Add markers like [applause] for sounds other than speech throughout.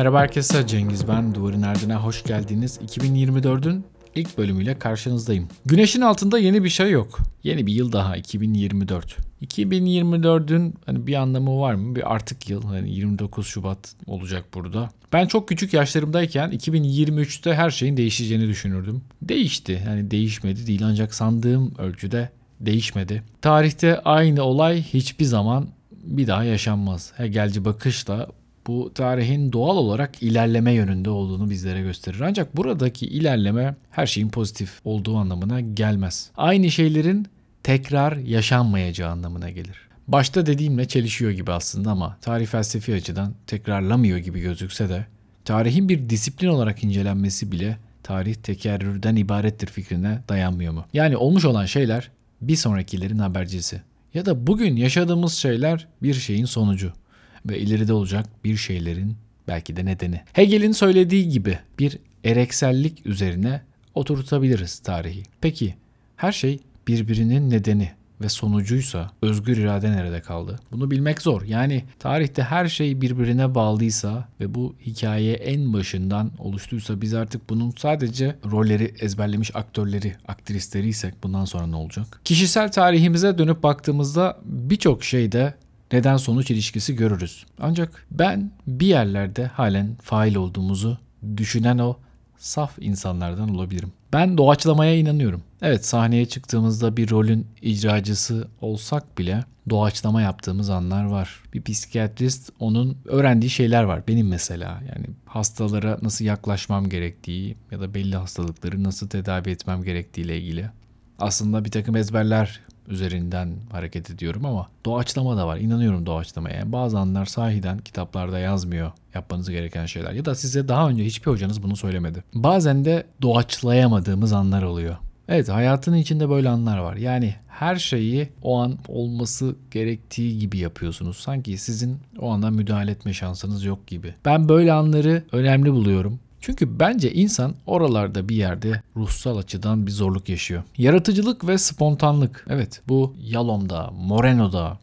Merhaba herkese Cengiz ben. Duvarın Erdin'e hoş geldiniz. 2024'ün ilk bölümüyle karşınızdayım. Güneşin altında yeni bir şey yok. Yeni bir yıl daha 2024. 2024'ün hani bir anlamı var mı? Bir artık yıl. Hani 29 Şubat olacak burada. Ben çok küçük yaşlarımdayken 2023'te her şeyin değişeceğini düşünürdüm. Değişti. Yani değişmedi değil ancak sandığım ölçüde değişmedi. Tarihte aynı olay hiçbir zaman bir daha yaşanmaz. Hegelci bakışla bu tarihin doğal olarak ilerleme yönünde olduğunu bizlere gösterir. Ancak buradaki ilerleme her şeyin pozitif olduğu anlamına gelmez. Aynı şeylerin tekrar yaşanmayacağı anlamına gelir. Başta dediğimle çelişiyor gibi aslında ama tarih felsefi açıdan tekrarlamıyor gibi gözükse de tarihin bir disiplin olarak incelenmesi bile tarih tekerrürden ibarettir fikrine dayanmıyor mu? Yani olmuş olan şeyler bir sonrakilerin habercisi. Ya da bugün yaşadığımız şeyler bir şeyin sonucu ve ileride olacak bir şeylerin belki de nedeni. Hegel'in söylediği gibi bir ereksellik üzerine oturtabiliriz tarihi. Peki her şey birbirinin nedeni ve sonucuysa özgür irade nerede kaldı? Bunu bilmek zor. Yani tarihte her şey birbirine bağlıysa ve bu hikaye en başından oluştuysa biz artık bunun sadece rolleri ezberlemiş aktörleri, aktrisleriysek bundan sonra ne olacak? Kişisel tarihimize dönüp baktığımızda birçok şeyde neden sonuç ilişkisi görürüz. Ancak ben bir yerlerde halen fail olduğumuzu düşünen o saf insanlardan olabilirim. Ben doğaçlamaya inanıyorum. Evet sahneye çıktığımızda bir rolün icracısı olsak bile doğaçlama yaptığımız anlar var. Bir psikiyatrist onun öğrendiği şeyler var. Benim mesela yani hastalara nasıl yaklaşmam gerektiği ya da belli hastalıkları nasıl tedavi etmem gerektiği ile ilgili. Aslında bir takım ezberler üzerinden hareket ediyorum ama doğaçlama da var. İnanıyorum doğaçlamaya. Yani bazı anlar sahiden kitaplarda yazmıyor yapmanız gereken şeyler. Ya da size daha önce hiçbir hocanız bunu söylemedi. Bazen de doğaçlayamadığımız anlar oluyor. Evet hayatın içinde böyle anlar var. Yani her şeyi o an olması gerektiği gibi yapıyorsunuz. Sanki sizin o anda müdahale etme şansınız yok gibi. Ben böyle anları önemli buluyorum. Çünkü bence insan oralarda bir yerde ruhsal açıdan bir zorluk yaşıyor. Yaratıcılık ve spontanlık. Evet bu Yalom'da, Moreno'da,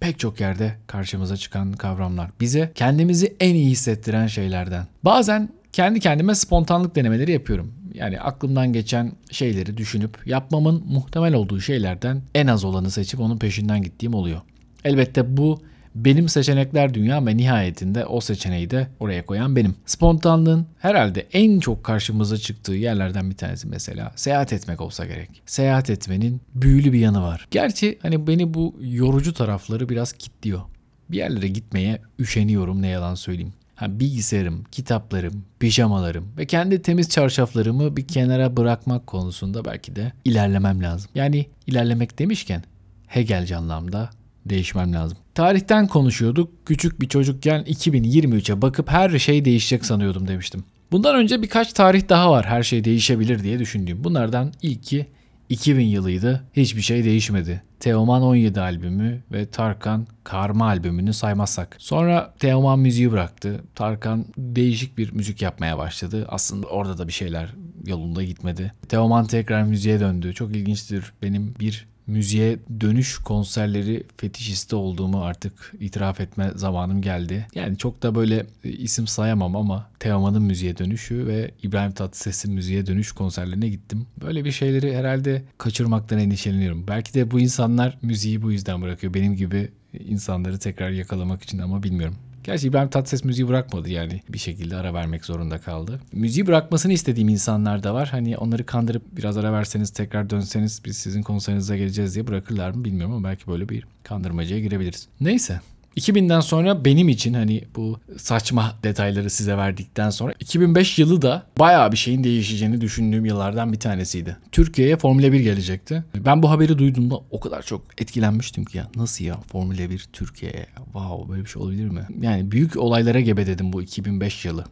pek çok yerde karşımıza çıkan kavramlar. Bize kendimizi en iyi hissettiren şeylerden. Bazen kendi kendime spontanlık denemeleri yapıyorum. Yani aklımdan geçen şeyleri düşünüp yapmamın muhtemel olduğu şeylerden en az olanı seçip onun peşinden gittiğim oluyor. Elbette bu benim seçenekler dünya ve nihayetinde o seçeneği de oraya koyan benim. Spontanlığın herhalde en çok karşımıza çıktığı yerlerden bir tanesi mesela seyahat etmek olsa gerek. Seyahat etmenin büyülü bir yanı var. Gerçi hani beni bu yorucu tarafları biraz kitliyor. Bir yerlere gitmeye üşeniyorum ne yalan söyleyeyim. Ha, bilgisayarım, kitaplarım, pijamalarım ve kendi temiz çarşaflarımı bir kenara bırakmak konusunda belki de ilerlemem lazım. Yani ilerlemek demişken Hegelci anlamda değişmem lazım. Tarihten konuşuyorduk. Küçük bir çocukken 2023'e bakıp her şey değişecek sanıyordum demiştim. Bundan önce birkaç tarih daha var her şey değişebilir diye düşündüğüm. Bunlardan ilki 2000 yılıydı. Hiçbir şey değişmedi. Teoman 17 albümü ve Tarkan Karma albümünü saymazsak. Sonra Teoman müziği bıraktı. Tarkan değişik bir müzik yapmaya başladı. Aslında orada da bir şeyler yolunda gitmedi. Teoman tekrar müziğe döndü. Çok ilginçtir. Benim bir müziğe dönüş konserleri fetişisti olduğumu artık itiraf etme zamanım geldi. Yani çok da böyle e, isim sayamam ama Teoman'ın müziğe dönüşü ve İbrahim Tatlıses'in müziğe dönüş konserlerine gittim. Böyle bir şeyleri herhalde kaçırmaktan endişeleniyorum. Belki de bu insanlar müziği bu yüzden bırakıyor. Benim gibi insanları tekrar yakalamak için ama bilmiyorum. Gerçi İbrahim Tatlıses müziği bırakmadı yani bir şekilde ara vermek zorunda kaldı. Müziği bırakmasını istediğim insanlar da var. Hani onları kandırıp biraz ara verseniz tekrar dönseniz biz sizin konserinize geleceğiz diye bırakırlar mı bilmiyorum ama belki böyle bir kandırmacaya girebiliriz. Neyse 2000'den sonra benim için hani bu saçma detayları size verdikten sonra 2005 yılı da bayağı bir şeyin değişeceğini düşündüğüm yıllardan bir tanesiydi. Türkiye'ye Formula 1 gelecekti. Ben bu haberi duyduğumda o kadar çok etkilenmiştim ki ya nasıl ya Formula 1 Türkiye'ye wow böyle bir şey olabilir mi? Yani büyük olaylara gebe dedim bu 2005 yılı.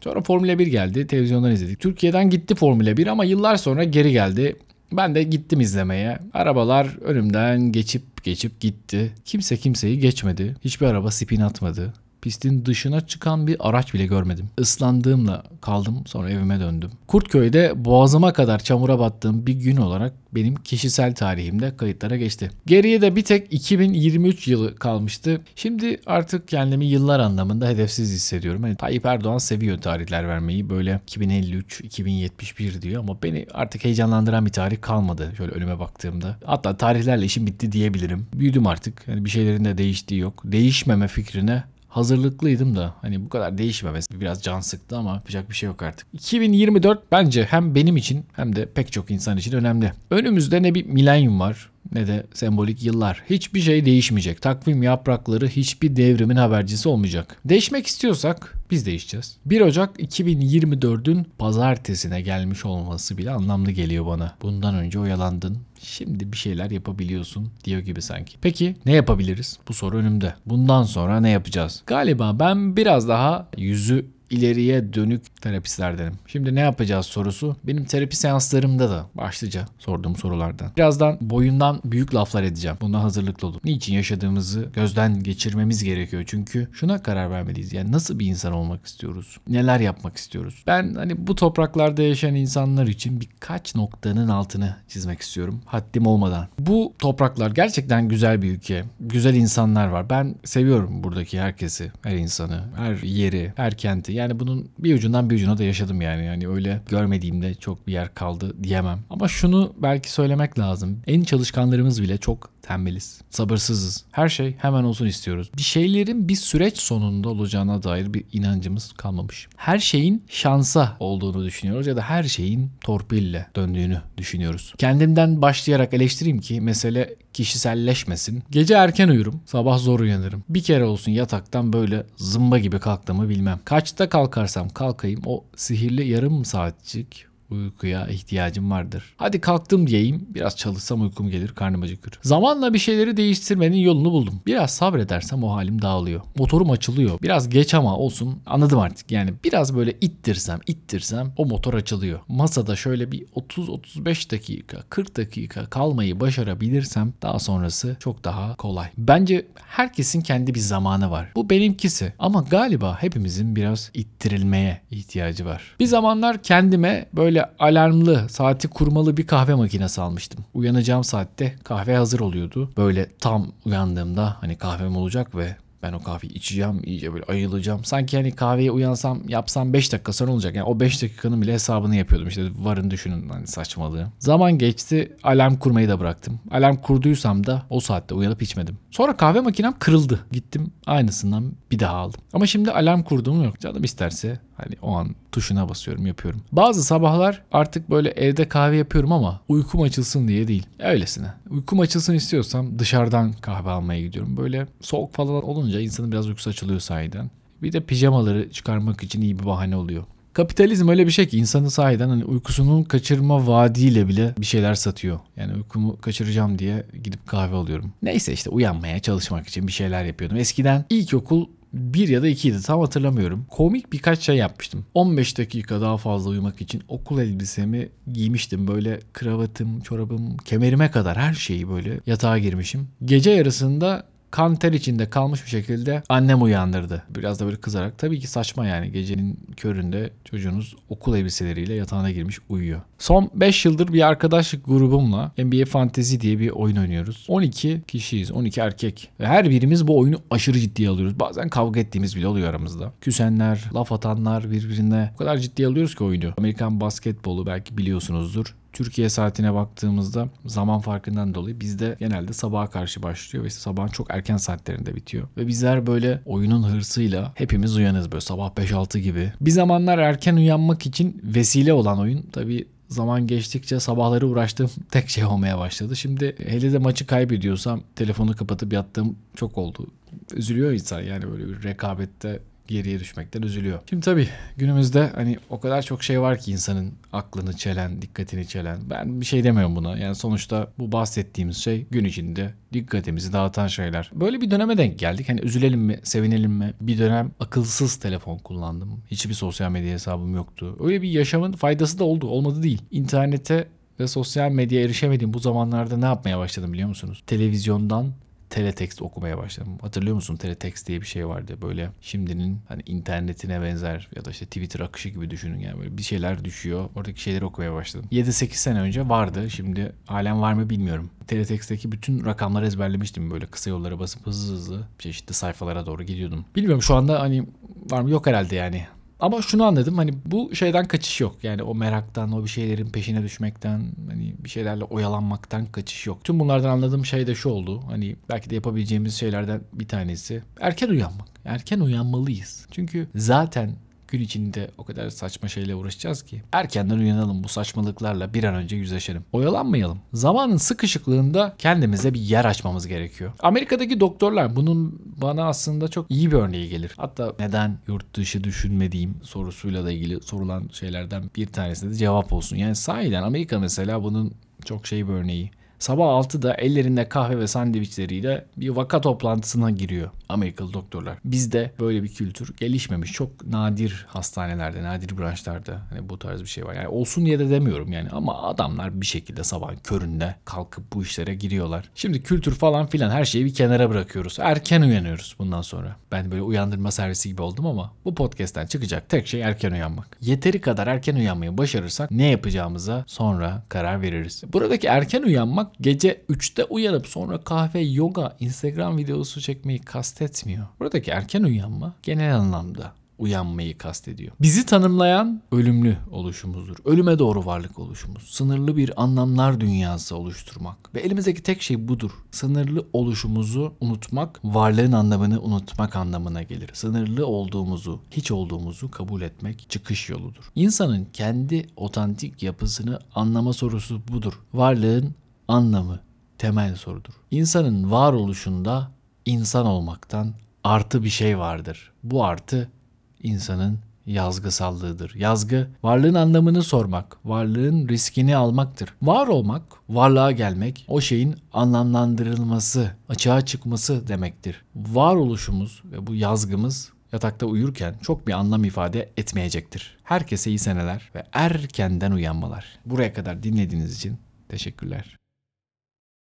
Sonra Formula 1 geldi. Televizyondan izledik. Türkiye'den gitti Formula 1 ama yıllar sonra geri geldi. Ben de gittim izlemeye. Arabalar önümden geçip geçip gitti. Kimse kimseyi geçmedi. Hiçbir araba spin atmadı. Pistin dışına çıkan bir araç bile görmedim. Islandığımla kaldım sonra evime döndüm. Kurtköy'de boğazıma kadar çamura battığım bir gün olarak benim kişisel tarihimde kayıtlara geçti. Geriye de bir tek 2023 yılı kalmıştı. Şimdi artık kendimi yıllar anlamında hedefsiz hissediyorum. Yani Tayyip Erdoğan seviyor tarihler vermeyi. Böyle 2053, 2071 diyor ama beni artık heyecanlandıran bir tarih kalmadı şöyle önüme baktığımda. Hatta tarihlerle işim bitti diyebilirim. Büyüdüm artık. Yani bir şeylerin de değiştiği yok. Değişmeme fikrine hazırlıklıydım da hani bu kadar değişmemesi biraz can sıktı ama yapacak bir şey yok artık. 2024 bence hem benim için hem de pek çok insan için önemli. Önümüzde ne bir milenyum var ne de sembolik yıllar. Hiçbir şey değişmeyecek. Takvim yaprakları hiçbir devrimin habercisi olmayacak. Değişmek istiyorsak biz değişeceğiz. 1 Ocak 2024'ün pazartesine gelmiş olması bile anlamlı geliyor bana. Bundan önce oyalandın. Şimdi bir şeyler yapabiliyorsun diyor gibi sanki. Peki ne yapabiliriz? Bu soru önümde. Bundan sonra ne yapacağız? Galiba ben biraz daha yüzü ileriye dönük terapistlerdenim. Şimdi ne yapacağız sorusu benim terapi seanslarımda da başlıca sorduğum sorulardan. Birazdan boyundan büyük laflar edeceğim. Buna hazırlıklı olun. Niçin yaşadığımızı gözden geçirmemiz gerekiyor. Çünkü şuna karar vermeliyiz. Yani nasıl bir insan olmak istiyoruz? Neler yapmak istiyoruz? Ben hani bu topraklarda yaşayan insanlar için birkaç noktanın altını çizmek istiyorum. Haddim olmadan. Bu topraklar gerçekten güzel bir ülke. Güzel insanlar var. Ben seviyorum buradaki herkesi, her insanı, her yeri, her kenti. Yani bunun bir ucundan bir ucuna da yaşadım yani. Yani öyle görmediğimde çok bir yer kaldı diyemem. Ama şunu belki söylemek lazım. En çalışkanlarımız bile çok tembeliz, sabırsızız. Her şey hemen olsun istiyoruz. Bir şeylerin bir süreç sonunda olacağına dair bir inancımız kalmamış. Her şeyin şansa olduğunu düşünüyoruz ya da her şeyin torpille döndüğünü düşünüyoruz. Kendimden başlayarak eleştireyim ki mesele kişiselleşmesin. Gece erken uyurum, sabah zor uyanırım. Bir kere olsun yataktan böyle zımba gibi kalktığımı bilmem. Kaçta kalkarsam kalkayım o sihirli yarım saatçik uykuya ihtiyacım vardır. Hadi kalktım diyeyim. Biraz çalışsam uykum gelir, karnım acıkır. Zamanla bir şeyleri değiştirmenin yolunu buldum. Biraz sabredersem o halim dağılıyor. Motorum açılıyor. Biraz geç ama olsun. Anladım artık. Yani biraz böyle ittirsem, ittirsem o motor açılıyor. Masada şöyle bir 30-35 dakika, 40 dakika kalmayı başarabilirsem daha sonrası çok daha kolay. Bence herkesin kendi bir zamanı var. Bu benimkisi. Ama galiba hepimizin biraz ittirilmeye ihtiyacı var. Bir zamanlar kendime böyle alarmlı, saati kurmalı bir kahve makinesi almıştım. Uyanacağım saatte kahve hazır oluyordu. Böyle tam uyandığımda hani kahvem olacak ve ben o kahveyi içeceğim, iyice böyle ayılacağım. Sanki hani kahveye uyansam, yapsam 5 dakika sonra olacak. Yani o 5 dakikanın bile hesabını yapıyordum. İşte varın düşünün hani saçmalığı. Zaman geçti, alarm kurmayı da bıraktım. Alarm kurduysam da o saatte uyanıp içmedim. Sonra kahve makinem kırıldı. Gittim aynısından bir daha aldım. Ama şimdi alarm kurduğum yok. Canım isterse Hani o an tuşuna basıyorum yapıyorum. Bazı sabahlar artık böyle evde kahve yapıyorum ama uykum açılsın diye değil. Öylesine. Uykum açılsın istiyorsam dışarıdan kahve almaya gidiyorum. Böyle soğuk falan olunca insanın biraz uykusu açılıyor sahiden. Bir de pijamaları çıkarmak için iyi bir bahane oluyor. Kapitalizm öyle bir şey ki insanı sahiden hani uykusunun kaçırma vaadiyle bile bir şeyler satıyor. Yani uykumu kaçıracağım diye gidip kahve alıyorum. Neyse işte uyanmaya çalışmak için bir şeyler yapıyordum. Eskiden ilkokul bir ya da ikiydi tam hatırlamıyorum. Komik birkaç şey yapmıştım. 15 dakika daha fazla uyumak için okul elbisemi giymiştim. Böyle kravatım, çorabım, kemerime kadar her şeyi böyle yatağa girmişim. Gece yarısında kan ter içinde kalmış bir şekilde annem uyandırdı. Biraz da böyle kızarak. Tabii ki saçma yani gecenin köründe çocuğunuz okul elbiseleriyle yatağına girmiş uyuyor. Son 5 yıldır bir arkadaşlık grubumla NBA Fantasy diye bir oyun oynuyoruz. 12 kişiyiz, 12 erkek. Ve her birimiz bu oyunu aşırı ciddiye alıyoruz. Bazen kavga ettiğimiz bile oluyor aramızda. Küsenler, laf atanlar birbirine. O kadar ciddiye alıyoruz ki oyunu. Amerikan basketbolu belki biliyorsunuzdur. Türkiye saatine baktığımızda zaman farkından dolayı bizde genelde sabaha karşı başlıyor ve sabahın çok erken saatlerinde bitiyor. Ve bizler böyle oyunun hırsıyla hepimiz uyanız böyle sabah 5-6 gibi. Bir zamanlar erken uyanmak için vesile olan oyun tabii zaman geçtikçe sabahları uğraştığım [laughs] tek şey olmaya başladı. Şimdi hele de maçı kaybediyorsam telefonu kapatıp yattığım çok oldu. Üzülüyor insan yani böyle bir rekabette geriye düşmekten üzülüyor. Şimdi tabii günümüzde hani o kadar çok şey var ki insanın aklını çelen, dikkatini çelen. Ben bir şey demiyorum buna. Yani sonuçta bu bahsettiğimiz şey gün içinde dikkatimizi dağıtan şeyler. Böyle bir döneme denk geldik. Hani üzülelim mi, sevinelim mi? Bir dönem akılsız telefon kullandım. Hiçbir sosyal medya hesabım yoktu. Öyle bir yaşamın faydası da oldu. Olmadı değil. İnternete ve sosyal medyaya erişemediğim bu zamanlarda ne yapmaya başladım biliyor musunuz? Televizyondan teletext okumaya başladım. Hatırlıyor musun? Teletext diye bir şey vardı. Böyle şimdinin hani internetine benzer ya da işte Twitter akışı gibi düşünün yani böyle bir şeyler düşüyor. Oradaki şeyleri okumaya başladım. 7-8 sene önce vardı. Şimdi halen var mı bilmiyorum. Teletext'teki bütün rakamları ezberlemiştim. Böyle kısa yollara basıp hızlı hızlı çeşitli sayfalara doğru gidiyordum. Bilmiyorum şu anda hani var mı yok herhalde yani. Ama şunu anladım hani bu şeyden kaçış yok. Yani o meraktan, o bir şeylerin peşine düşmekten, hani bir şeylerle oyalanmaktan kaçış yok. Tüm bunlardan anladığım şey de şu oldu. Hani belki de yapabileceğimiz şeylerden bir tanesi erken uyanmak. Erken uyanmalıyız. Çünkü zaten gün içinde o kadar saçma şeyle uğraşacağız ki. Erkenden uyanalım bu saçmalıklarla bir an önce yüzleşelim. Oyalanmayalım. Zamanın sıkışıklığında kendimize bir yer açmamız gerekiyor. Amerika'daki doktorlar bunun bana aslında çok iyi bir örneği gelir. Hatta neden yurt dışı düşünmediğim sorusuyla da ilgili sorulan şeylerden bir tanesi de cevap olsun. Yani sahiden Amerika mesela bunun çok şey bir örneği. Sabah 6'da ellerinde kahve ve sandviçleriyle bir vaka toplantısına giriyor Amerikalı doktorlar. Bizde böyle bir kültür gelişmemiş. Çok nadir hastanelerde, nadir branşlarda hani bu tarz bir şey var. Yani olsun diye de demiyorum yani ama adamlar bir şekilde sabah köründe kalkıp bu işlere giriyorlar. Şimdi kültür falan filan her şeyi bir kenara bırakıyoruz. Erken uyanıyoruz bundan sonra. Ben böyle uyandırma servisi gibi oldum ama bu podcast'ten çıkacak tek şey erken uyanmak. Yeteri kadar erken uyanmayı başarırsak ne yapacağımıza sonra karar veririz. Buradaki erken uyanmak gece 3'te uyanıp sonra kahve, yoga, Instagram videosu çekmeyi kastetmiyor. Buradaki erken uyanma genel anlamda uyanmayı kastediyor. Bizi tanımlayan ölümlü oluşumuzdur. Ölüme doğru varlık oluşumuz. Sınırlı bir anlamlar dünyası oluşturmak. Ve elimizdeki tek şey budur. Sınırlı oluşumuzu unutmak, varlığın anlamını unutmak anlamına gelir. Sınırlı olduğumuzu, hiç olduğumuzu kabul etmek çıkış yoludur. İnsanın kendi otantik yapısını anlama sorusu budur. Varlığın anlamı temel sorudur. İnsanın varoluşunda insan olmaktan artı bir şey vardır. Bu artı insanın yazgısallığıdır. Yazgı varlığın anlamını sormak, varlığın riskini almaktır. Var olmak, varlığa gelmek, o şeyin anlamlandırılması, açığa çıkması demektir. Varoluşumuz ve bu yazgımız yatakta uyurken çok bir anlam ifade etmeyecektir. Herkese iyi seneler ve erkenden uyanmalar. Buraya kadar dinlediğiniz için teşekkürler.